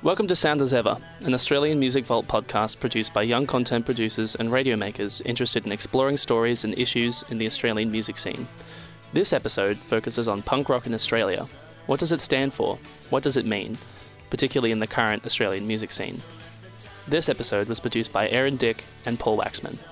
Welcome to Sound as Ever, an Australian Music Vault podcast produced by young content producers and radio makers interested in exploring stories and issues in the Australian music scene. This episode focuses on punk rock in Australia. What does it stand for? What does it mean? Particularly in the current Australian music scene. This episode was produced by Aaron Dick and Paul Waxman.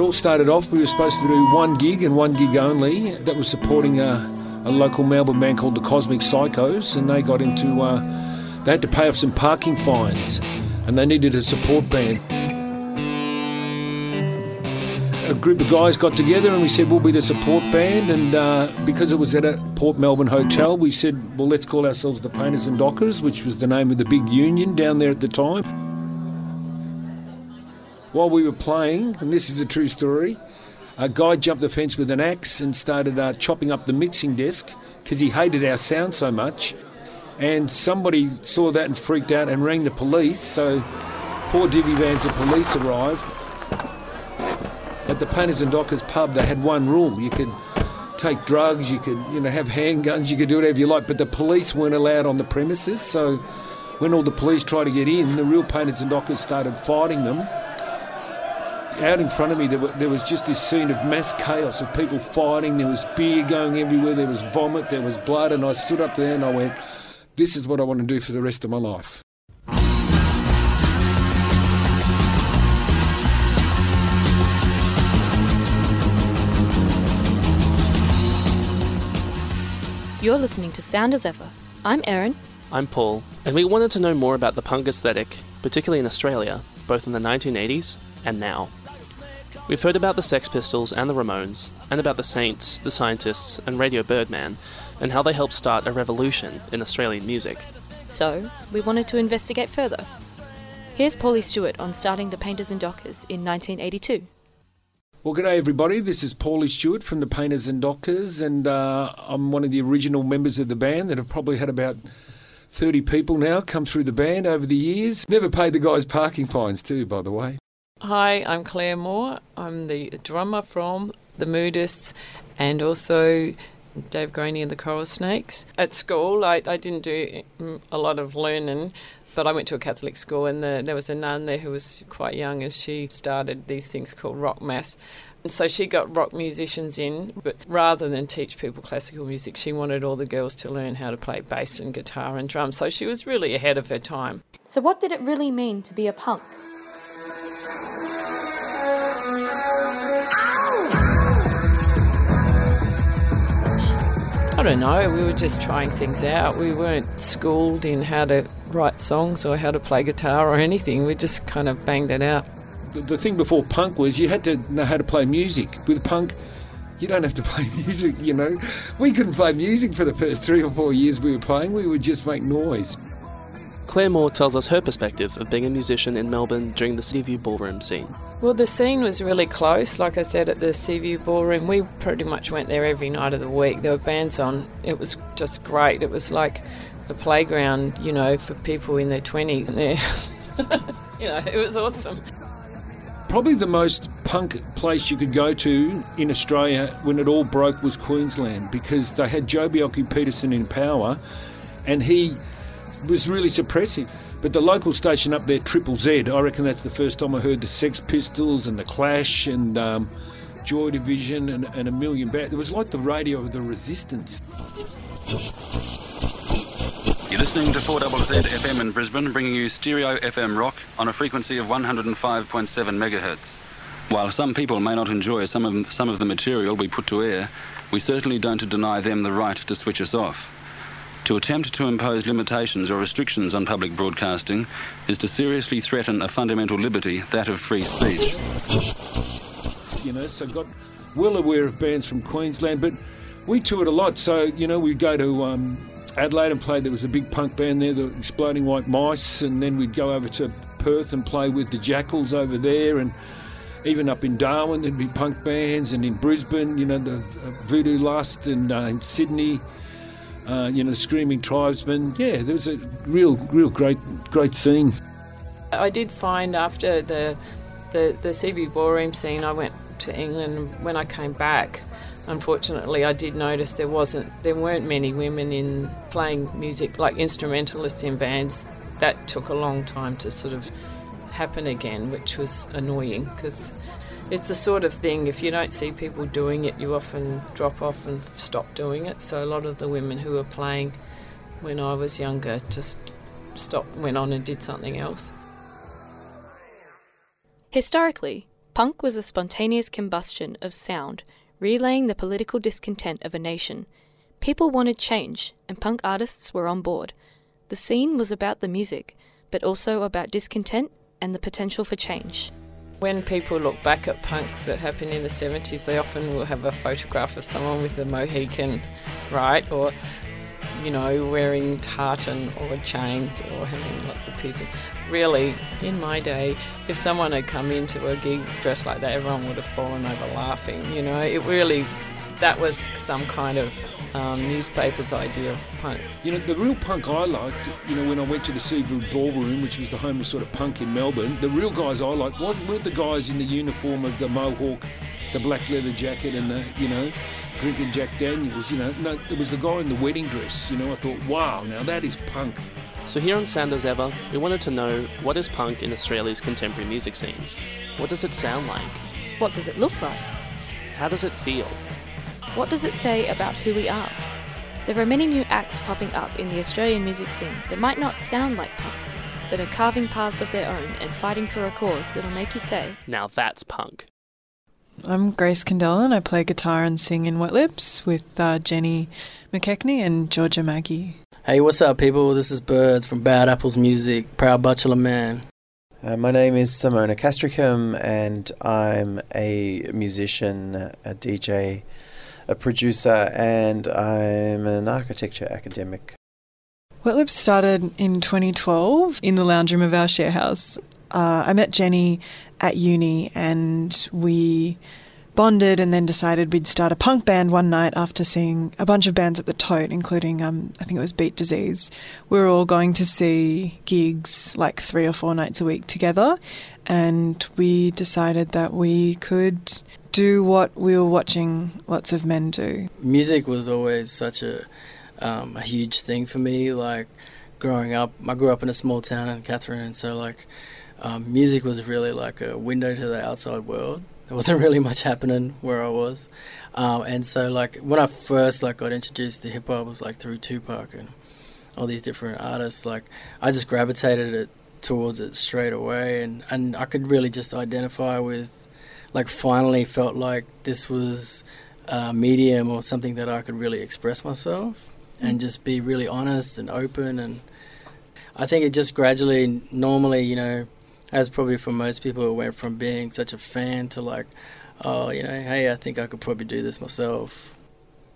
It all started off, we were supposed to do one gig and one gig only. That was supporting a, a local Melbourne band called the Cosmic Psychos, and they got into, uh, they had to pay off some parking fines, and they needed a support band. A group of guys got together and we said we'll be the support band, and uh, because it was at a Port Melbourne hotel, we said, well, let's call ourselves the Painters and Dockers, which was the name of the big union down there at the time while we were playing, and this is a true story, a guy jumped the fence with an axe and started uh, chopping up the mixing desk because he hated our sound so much. And somebody saw that and freaked out and rang the police. So four divvy vans of police arrived. At the Painters and Dockers pub, they had one rule: you could take drugs, you could you know have handguns, you could do whatever you like, but the police weren't allowed on the premises. So when all the police tried to get in, the real Painters and Dockers started fighting them out in front of me, there, were, there, was just this scene of mass chaos of people fighting. There was beer going everywhere. There was vomit. There was blood. And I stood up there and I went, "This is what I want to do for the rest of my life." You're listening to Sound as Ever. I'm Erin. I'm Paul, and we wanted to know more about the punk aesthetic, particularly in Australia, both in the 1980s and now. We've heard about the Sex Pistols and the Ramones, and about the Saints, the Scientists, and Radio Birdman, and how they helped start a revolution in Australian music. So, we wanted to investigate further. Here's Paulie Stewart on starting the Painters and Dockers in 1982. Well, good day, everybody. This is Paulie Stewart from the Painters and Dockers, and uh, I'm one of the original members of the band that have probably had about 30 people now come through the band over the years. Never paid the guys parking fines, too, by the way. Hi, I'm Clare Moore. I'm the drummer from the Moodists and also Dave Graney and the Coral Snakes. At school, I, I didn't do mm, a lot of learning, but I went to a Catholic school and the, there was a nun there who was quite young and she started these things called rock mass. And so she got rock musicians in, but rather than teach people classical music, she wanted all the girls to learn how to play bass and guitar and drums. So she was really ahead of her time. So, what did it really mean to be a punk? I don't know. We were just trying things out. We weren't schooled in how to write songs or how to play guitar or anything. We just kind of banged it out. The, thing before punk was you had to know how to play music. With punk, you don't have to play music, you know. We couldn't play music for the first three or four years we were playing. We would just make noise. Clare Moore tells us her perspective of being a musician in Melbourne during the Seaview Ballroom scene. Well, the scene was really close. Like I said, at the Seaview Ballroom, we pretty much went there every night of the week. There were bands on. It was just great. It was like a playground, you know, for people in their 20s. There, you know, it was awesome. Probably the most punk place you could go to in Australia when it all broke was Queensland because they had Joh Bjelke-Petersen in power and he was really suppressive. But the local station up there, Triple Z, I reckon that's the first time I heard the Sex Pistols and the Clash and um, Joy Division and, and a million bands. It was like the radio of the resistance. You're listening to 4ZZ FM in Brisbane, bringing you stereo FM rock on a frequency of 105.7 megahertz. While some people may not enjoy some of, some of the material we put to air, we certainly don't deny them the right to switch us off. To attempt to impose limitations or restrictions on public broadcasting is to seriously threaten a fundamental liberty, that of free speech. You know, so got well aware of bands from Queensland, but we toured a lot. So, you know, we'd go to um, Adelaide and play. There was a big punk band there, the Exploding White Mice, and then we'd go over to Perth and play with the Jackals over there, and even up in Darwin there'd be punk bands, and in Brisbane, you know, the uh, Voodoo Lust, and uh, in Sydney uh, you know, Screaming Tribesmen. Yeah, there was a real, real great, great scene. I did find after the the the Seaview ballroom scene, I went to England. When I came back, unfortunately, I did notice there wasn't there weren't many women in playing music like instrumentalists in bands. That took a long time to sort of happen again, which was annoying because it's the sort of thing if you don't see people doing it, you often drop off and stop doing it. So a lot of the women who were playing when I was younger just stopped, went on and did something else. Historically, punk was a spontaneous combustion of sound, relaying the political discontent of a nation. People wanted change, and punk artists were on board. The scene was about the music, but also about discontent and the potential for change. When people look back at punk that happened in the 70s, they often will have a photograph of someone with a Mohican, right? Or, you know, wearing tartan or chains or having lots of piercing. Really, in my day, if someone had come into a gig dressed like that, everyone would have fallen over laughing. You know, it really, that was some kind of um, newspaper's idea of punk. You know, the real punk I liked, you know, when I went to the Seaview Ballroom, which was the home of sort of punk in Melbourne, the real guys I liked weren't, weren't the guys in the uniform of the mohawk, the black leather jacket, and the, you know, drinking Jack Daniels. You know, no, it was the guy in the wedding dress. You know, I thought, wow, now that is punk. So here on Sound as Ever, we wanted to know what is punk in Australia's contemporary music scene? What does it sound like? What does it look like? How does it feel? What does it say about who we are? There are many new acts popping up in the Australian music scene that might not sound like punk, but are carving paths of their own and fighting for a cause that'll make you say, Now that's punk. I'm Grace Kindellan and I play guitar and sing in Wet Lips with uh, Jenny McKechnie and Georgia Maggie. Hey, what's up, people? This is Birdz from Bad Apples Music, Proud Butchulla Man. Uh, my name is Simona Castricum, and I'm a musician, a DJ, a producer, and I'm an architecture academic. Wet Lips started in 2012 in the lounge room of our share house. Uh, I met Jenny at uni and we bonded and then decided we'd start a punk band one night after seeing a bunch of bands at the Tote, including, um, I think it was Beat Disease. We were all going to see gigs like three or four nights a week together, and we decided that we could do what we were watching lots of men do. Music was always such a, um, a huge thing for me. Like growing up, I grew up in a small town in Katherine, and so like um, music was really like a window to the outside world. There wasn't really much happening where I was, um, and so like when I first like got introduced to hip hop was like through Tupac and all these different artists. Like I just gravitated it towards it straight away, and and I could really just identify with, like finally felt like this was a medium or something that I could really express myself and mm. just be really honest and open and I think it just gradually normally you know as probably for most people, it went from being such a fan to like, oh, you know, hey, I think I could probably do this myself.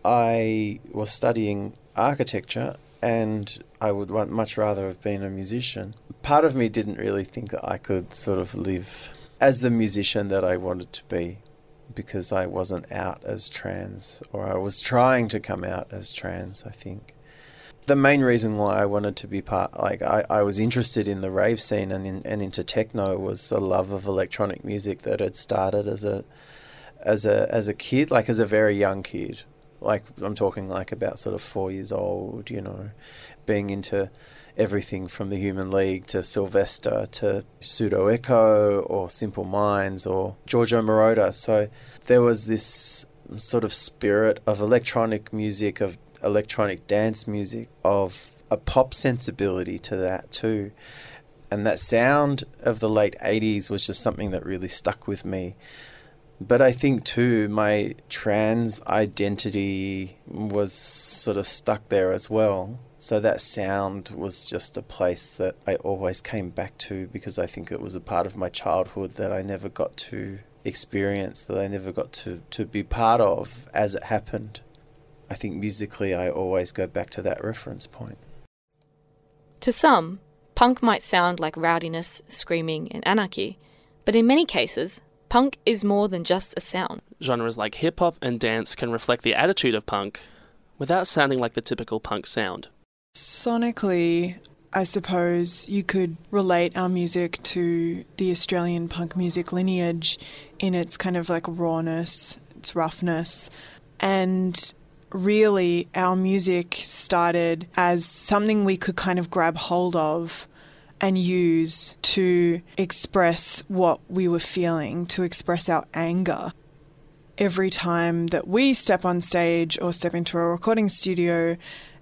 I was studying architecture and I would want much rather have been a musician. Part of me didn't really think that I could sort of live as the musician that I wanted to be because I wasn't out as trans or I was trying to come out as trans, I think the main reason why I wanted to be part, like I, I was interested in the rave scene and in, and into techno was the love of electronic music that had started as a as a as a kid, like as a very young kid. Like I'm talking like about sort of four years old, you know, being into everything from the Human League to Sylvester to Pseudo Echo or Simple Minds or Giorgio Moroder. So there was this sort of spirit of electronic music of electronic dance music, of a pop sensibility to that too. And that sound of the late 80s was just something that really stuck with me. But I think too, my trans identity was sort of stuck there as well. So that sound was just a place that I always came back to because I think it was a part of my childhood that I never got to experience, that I never got to, to be part of as it happened. I think musically I always go back to that reference point. To some, punk might sound like rowdiness, screaming, and anarchy, but in many cases, punk is more than just a sound. Genres like hip hop and dance can reflect the attitude of punk, without sounding like the typical punk sound. Sonically, I suppose you could relate our music to the Australian punk music lineage in its kind of like rawness, its roughness. And really, our music started as something we could kind of grab hold of and use to express what we were feeling, to express our anger. Every time that we step on stage or step into a recording studio,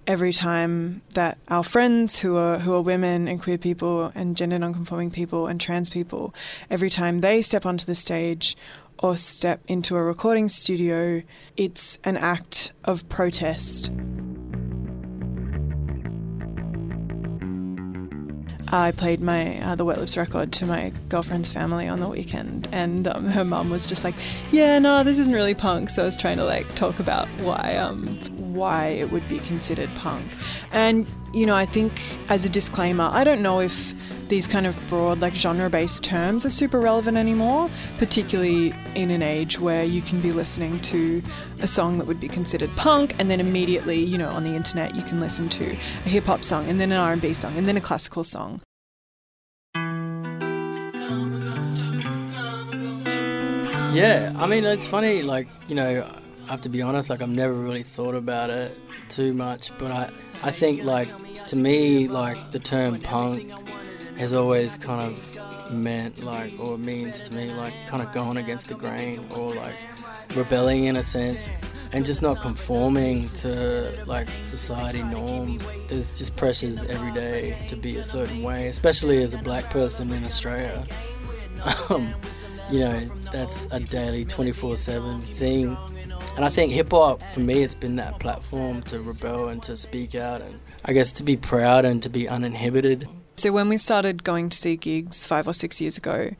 every time that our friends who are who are women and queer people and gender nonconforming people and trans people, every time they step onto the stage or step into a recording studio, it's an act of protest. I played my uh, the Wet Lips record to my girlfriend's family on the weekend, and um, her mum was just like, "Yeah, no, this isn't really punk." So I was trying to like talk about why um, why it would be considered punk, and you know, I think as a disclaimer, I don't know if these kind of broad like genre-based terms are super relevant anymore, particularly in an age where you can be listening to a song that would be considered punk and then immediately, you know, on the internet you can listen to a hip hop song and then an R&B song and then a classical song. Yeah, I mean, it's funny, like, you know, I have to be honest, like, I've never really thought about it too much, but I, I think, like, to me, like, the term punk has always kind of meant, like, or means to me, like, kind of going against the grain or, like, rebelling in a sense and just not conforming to like society norms. There's just pressures every day to be a certain way, especially as a black person in Australia. Um, you know, that's a daily 24 7 thing. And I think hip hop, for me, it's been that platform to rebel and to speak out and I guess to be proud and to be uninhibited. So when we started going to see gigs five or six years ago,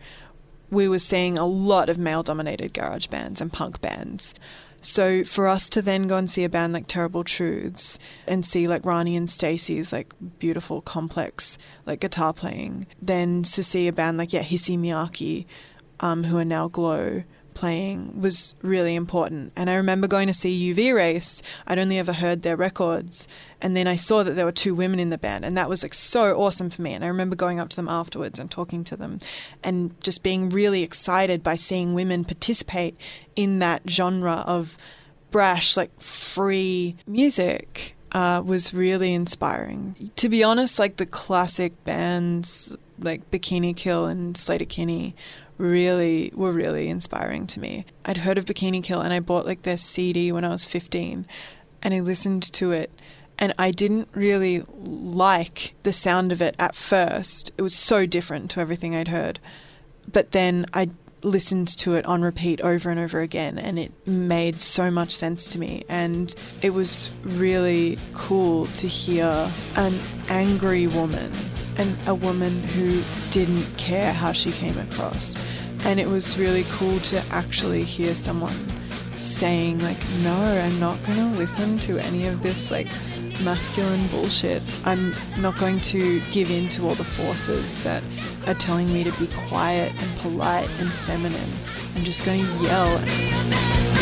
we were seeing a lot of male dominated garage bands and punk bands. So for us to then go and see a band like Terrible Truths and see like Ronnie and Stacey's like beautiful complex like guitar playing, then to see a band like yeah Hissy Miyake, um, who are now Glow playing was really important. And I remember going to see UV Race. I'd only ever heard their records, and then I saw that there were two women in the band, and that was like so awesome for me. And I remember going up to them afterwards and talking to them, and just being really excited by seeing women participate in that genre of brash, like free music. Uh, was really inspiring. To be honest, like the classic bands like Bikini Kill and Sleater-Kinney really were really inspiring to me. I'd heard of Bikini Kill and I bought like their CD when I was 15 and I listened to it and I didn't really like the sound of it at first. It was so different to everything I'd heard. But then I listened to it on repeat over and over again and it made so much sense to me and it was really cool to hear an angry woman and a woman who didn't care how she came across. And it was really cool to actually hear someone saying like no i'm not going to listen to any of this like masculine bullshit. I'm not going to give in to all the forces that are telling me to be quiet and polite and feminine. I'm just going to yell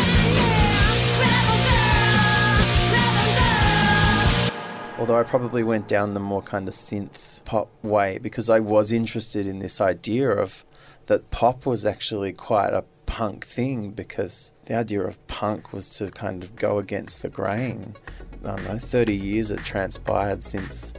Although I probably went down the more kind of synth pop way because I was interested in this idea of that pop was actually quite a punk thing because the idea of punk was to kind of go against the grain. I don't know, 30 years had transpired since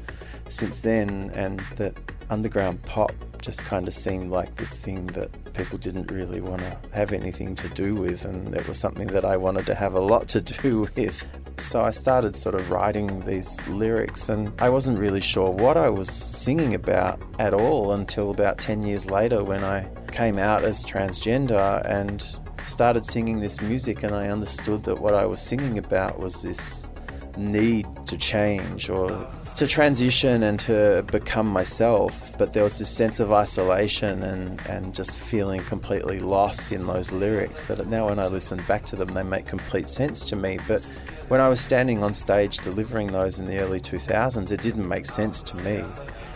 since then, and that underground pop just kind of seemed like this thing that people didn't really want to have anything to do with, and it was something that I wanted to have a lot to do with. So I started sort of writing these lyrics, and I wasn't really sure what I was singing about at all until about 10 years later when I came out as transgender and started singing this music, and I understood that what I was singing about was this need to change or to transition and to become myself. But there was this sense of isolation and, and just feeling completely lost in those lyrics that now when I listen back to them, they make complete sense to me. But when I was standing on stage delivering those in the early 2000s, it didn't make sense to me.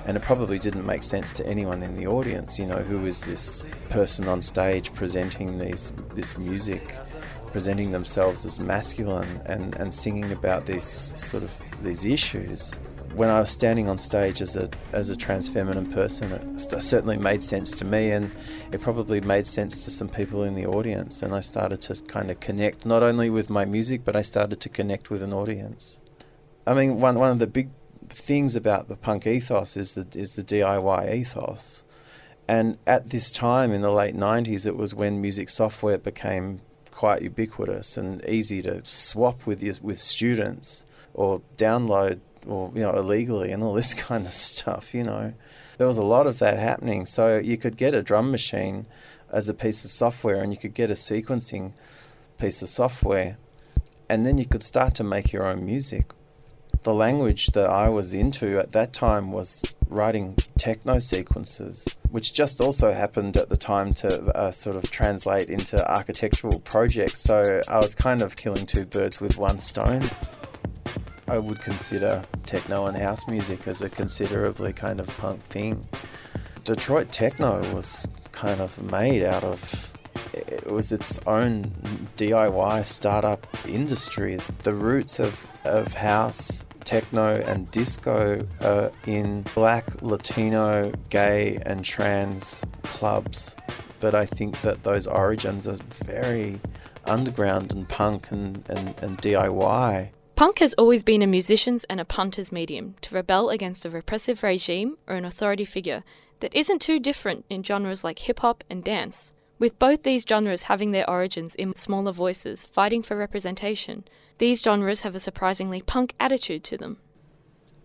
And it probably didn't make sense to anyone in the audience, you know, who is this person on stage presenting these this music presenting themselves as masculine and, and singing about these sort of these issues. When I was standing on stage as a as a trans feminine person, it certainly made sense to me, and it probably made sense to some people in the audience. And I started to kind of connect not only with my music, but I started to connect with an audience. I mean, one one of the big things about the punk ethos is the is the DIY ethos. And at this time in the late 90s, it was when music software became quite ubiquitous and easy to swap with your, with students or download or you know illegally and all this kind of stuff. You know, there was a lot of that happening. So you could get a drum machine as a piece of software, and you could get a sequencing piece of software, and then you could start to make your own music the language that I was into at that time was writing techno sequences, which just also happened at the time to uh, sort of translate into architectural projects. So I was kind of killing two birds with one stone. I would consider techno and house music as a considerably kind of punk thing. Detroit techno was kind of made out of it was its own DIY startup industry. The roots of, of house techno and disco are in black, Latino, gay, and trans clubs. But I think that those origins are very underground and punk and, and, and DIY. Punk has always been a musician's and a punter's medium to rebel against a repressive regime or an authority figure that isn't too different in genres like hip hop and dance. With both these genres having their origins in smaller voices fighting for representation, these genres have a surprisingly punk attitude to them.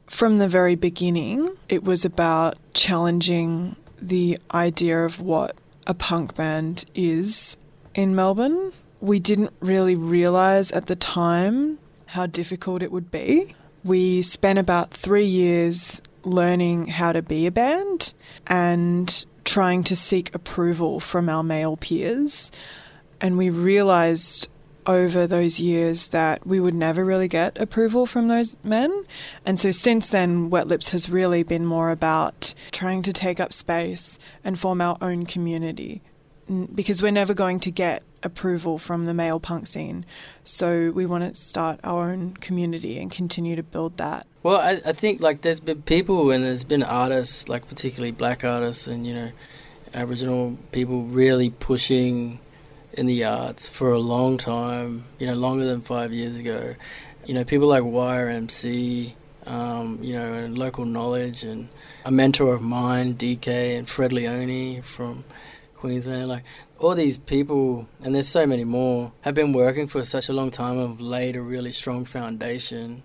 From the very beginning, it was about challenging the idea of what a punk band is in Melbourne. We didn't really realise at the time how difficult it would be. We spent about three years learning how to be a band and trying to seek approval from our male peers. And we realised over those years that we would never really get approval from those men. And so since then, Wet Lips has really been more about trying to take up space and form our own community because we're never going to get approval from the male punk scene. So we want to start our own community and continue to build that. Well, I, I think like there's been people and there's been artists, like particularly black artists and, you know, Aboriginal people really pushing in the arts for a long time, you know, longer than five years ago. You know, people like YRMC, um, you know, and local knowledge, and a mentor of mine, DK, and Fred Leone from Queensland, like all these people, and there's so many more, have been working for such a long time, and have laid a really strong foundation.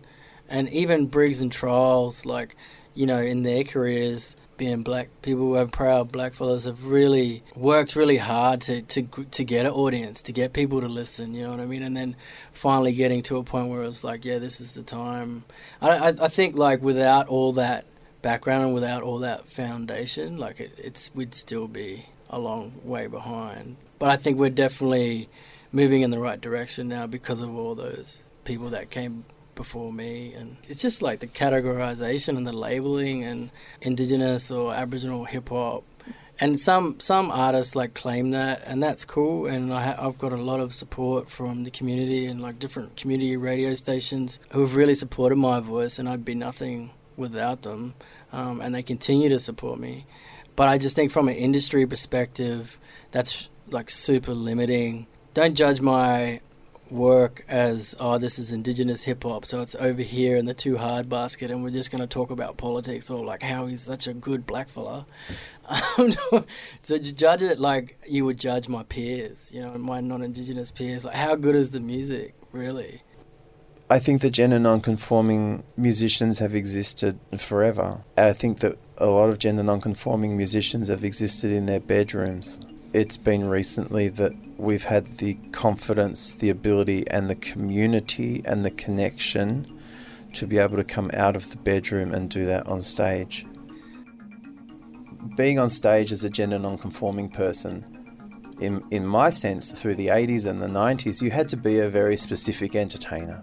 And even Briggs and Trials, like, you know, in their careers, being black people who are proud black fellas have really worked really hard to, to to get an audience to get people to listen you know what i mean and then finally getting to a point where it's like yeah this is the time i i, I think like without all that background and without all that foundation like it, it's we'd still be a long way behind. But i think we're definitely moving in the right direction now because of all those people that came before me. And it's just like the categorization and the labeling and indigenous or aboriginal hip hop. And some some artists like claim that and that's cool. And I ha- I've got a lot of support from the community and like different community radio stations who have really supported my voice and I'd be nothing without them. Um, and they continue to support me but I just think from an industry perspective that's like super limiting. Don't judge my work as oh this is indigenous hip hop so it's over here in the too hard basket and we're just going to talk about politics or like how he's such a good black fella. Um, so judge it like you would judge my peers you know my non-indigenous peers. Like how good is the music really? I think the gender non-conforming musicians have existed forever. I think that a lot of gender non-conforming musicians have existed in their bedrooms it's been recently that we've had the confidence, the ability, and the community and the connection to be able to come out of the bedroom and do that on stage. Being on stage as a gender non-conforming person, in, in my sense, through the 80s and the 90s, you had to be a very specific entertainer.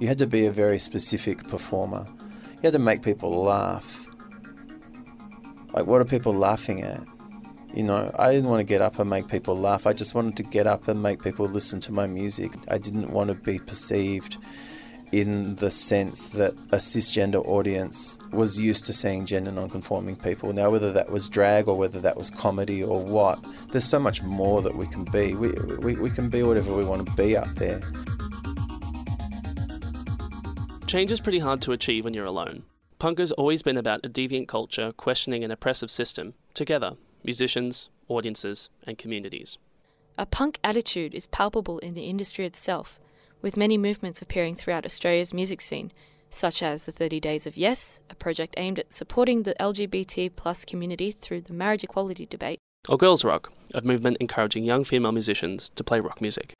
You had to be a very specific performer. You had to make people laugh. Like, what are people laughing at? You know, I didn't want to get up and make people laugh. I just wanted to get up and make people listen to my music. I didn't want to be perceived in the sense that a cisgender audience was used to seeing gender non-conforming people. Now, whether that was drag or whether that was comedy or what, there's so much more that we can be. We, we, we can be whatever we want to be up there. Change is pretty hard to achieve when you're alone. Punk has always been about a deviant culture questioning an oppressive system, together, musicians, audiences, and communities. A punk attitude is palpable in the industry itself, with many movements appearing throughout Australia's music scene, such as the 30 Days of Yes, a project aimed at supporting the LGBT plus community through the marriage equality debate, or Girls Rock, a movement encouraging young female musicians to play rock music.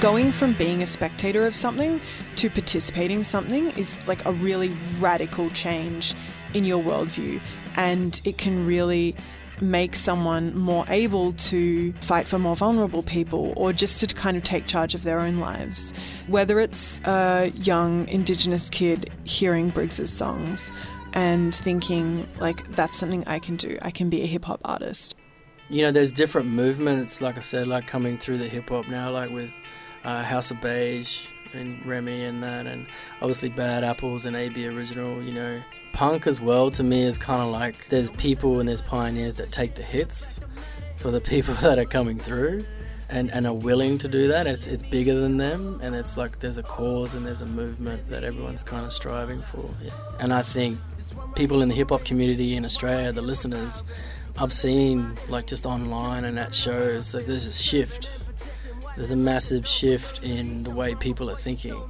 Going from being a spectator of something to participating something is like a really radical change in your worldview, and it can really make someone more able to fight for more vulnerable people or just to kind of take charge of their own lives. Whether it's a young Indigenous kid hearing Briggs's songs and thinking, like, that's something I can do, I can be a hip hop artist. You know, there's different movements, like I said, like coming through the hip hop now, like with uh, House of Beige and Remi and that, and obviously Bad Apples and AB Original. You know, punk as well to me is kind of like there's people and there's pioneers that take the hits for the people that are coming through. And, and are willing to do that. It's it's bigger than them, and it's like there's a cause and there's a movement that everyone's kind of striving for. Yeah. And I think people in the hip hop community in Australia, the listeners, I've seen like just online and at shows, that there's a shift there's a massive shift in the way people are thinking.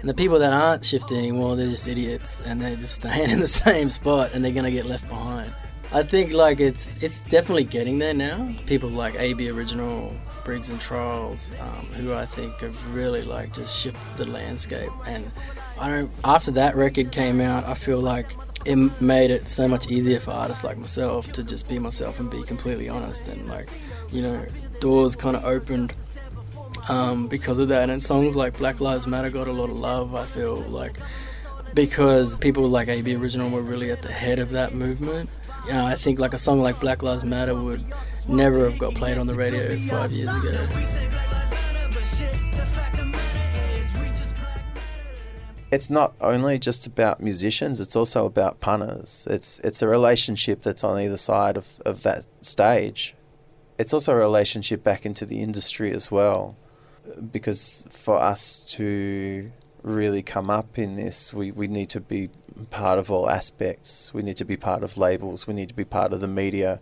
And the people that aren't shifting anymore, they're just idiots and they're just staying in the same spot and they're going to get left behind. I think like it's it's definitely getting there now. People like AB Original, Briggs and Trials, um, who I think have really like just shifted the landscape. And I don't. After that record came out, I feel like it made it so much easier for artists like myself to just be myself and be completely honest. And like, you know, doors kind of opened um, because of that. And songs like Black Lives Matter got a lot of love, I feel like, because people like AB Original were really at the head of that movement. You know, I think like a song like Black Lives Matter would never have got played on the radio five years ago. It's not only just about musicians, it's also about punters. It's it's a relationship that's on either side of, of that stage. It's also a relationship back into the industry as well because for us to really come up in this, we, we need to be part of all aspects. We need to be part of labels. We need to be part of the media.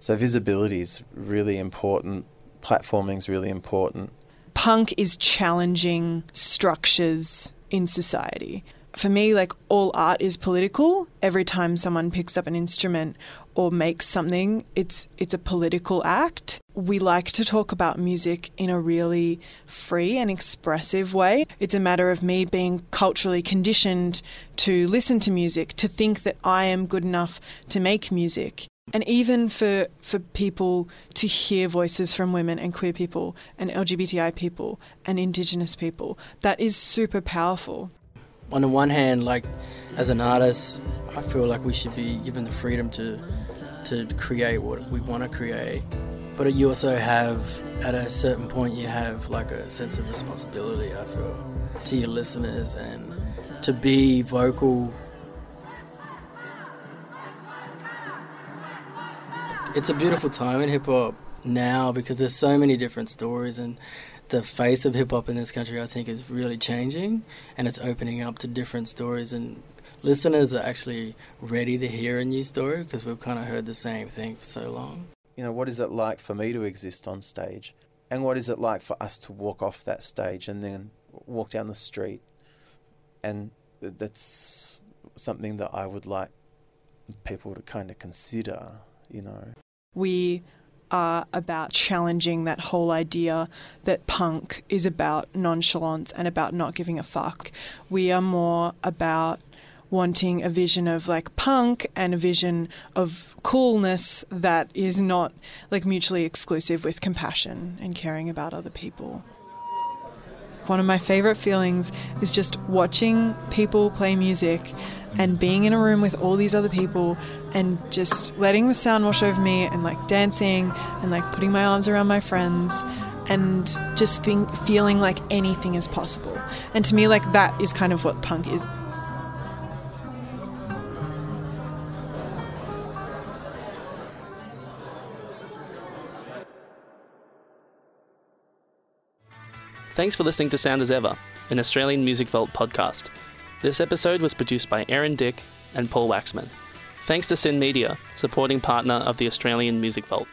So visibility is really important. Platforming is really important. Punk is challenging structures in society. For me, like all art is political. Every time someone picks up an instrument or makes something, it's it's a political act. We like to talk about music in a really free and expressive way. It's a matter of me being culturally conditioned to listen to music, to think that I am good enough to make music. And even for for people to hear voices from women and queer people and LGBTI people and indigenous people, that is super powerful on the one hand, like as an artist, I feel like we should be given the freedom to to create what we want to create. But you also have, at a certain point, you have like a sense of responsibility. I feel to your listeners and to be vocal. It's a beautiful time in hip hop now because there's so many different stories and the face of hip hop in this country, I think, is really changing, and it's opening up to different stories. And listeners are actually ready to hear a new story because we've kind of heard the same thing for so long. You know, what is it like for me to exist on stage, and what is it like for us to walk off that stage and then walk down the street? And that's something that I would like people to kind of consider. You know, we are about challenging that whole idea that punk is about nonchalance and about not giving a fuck. We are more about wanting a vision of like punk and a vision of coolness that is not like mutually exclusive with compassion and caring about other people. One of my favorite feelings is just watching people play music and being in a room with all these other people and just letting the sound wash over me and like dancing and like putting my arms around my friends and just think, feeling like anything is possible. And to me, like that is kind of what punk is. Thanks for listening to Sound as Ever, an Australian Music Vault podcast. This episode was produced by Aaron Dick and Paul Waxman. Thanks to SYN Media, supporting partner of the Australian Music Vault.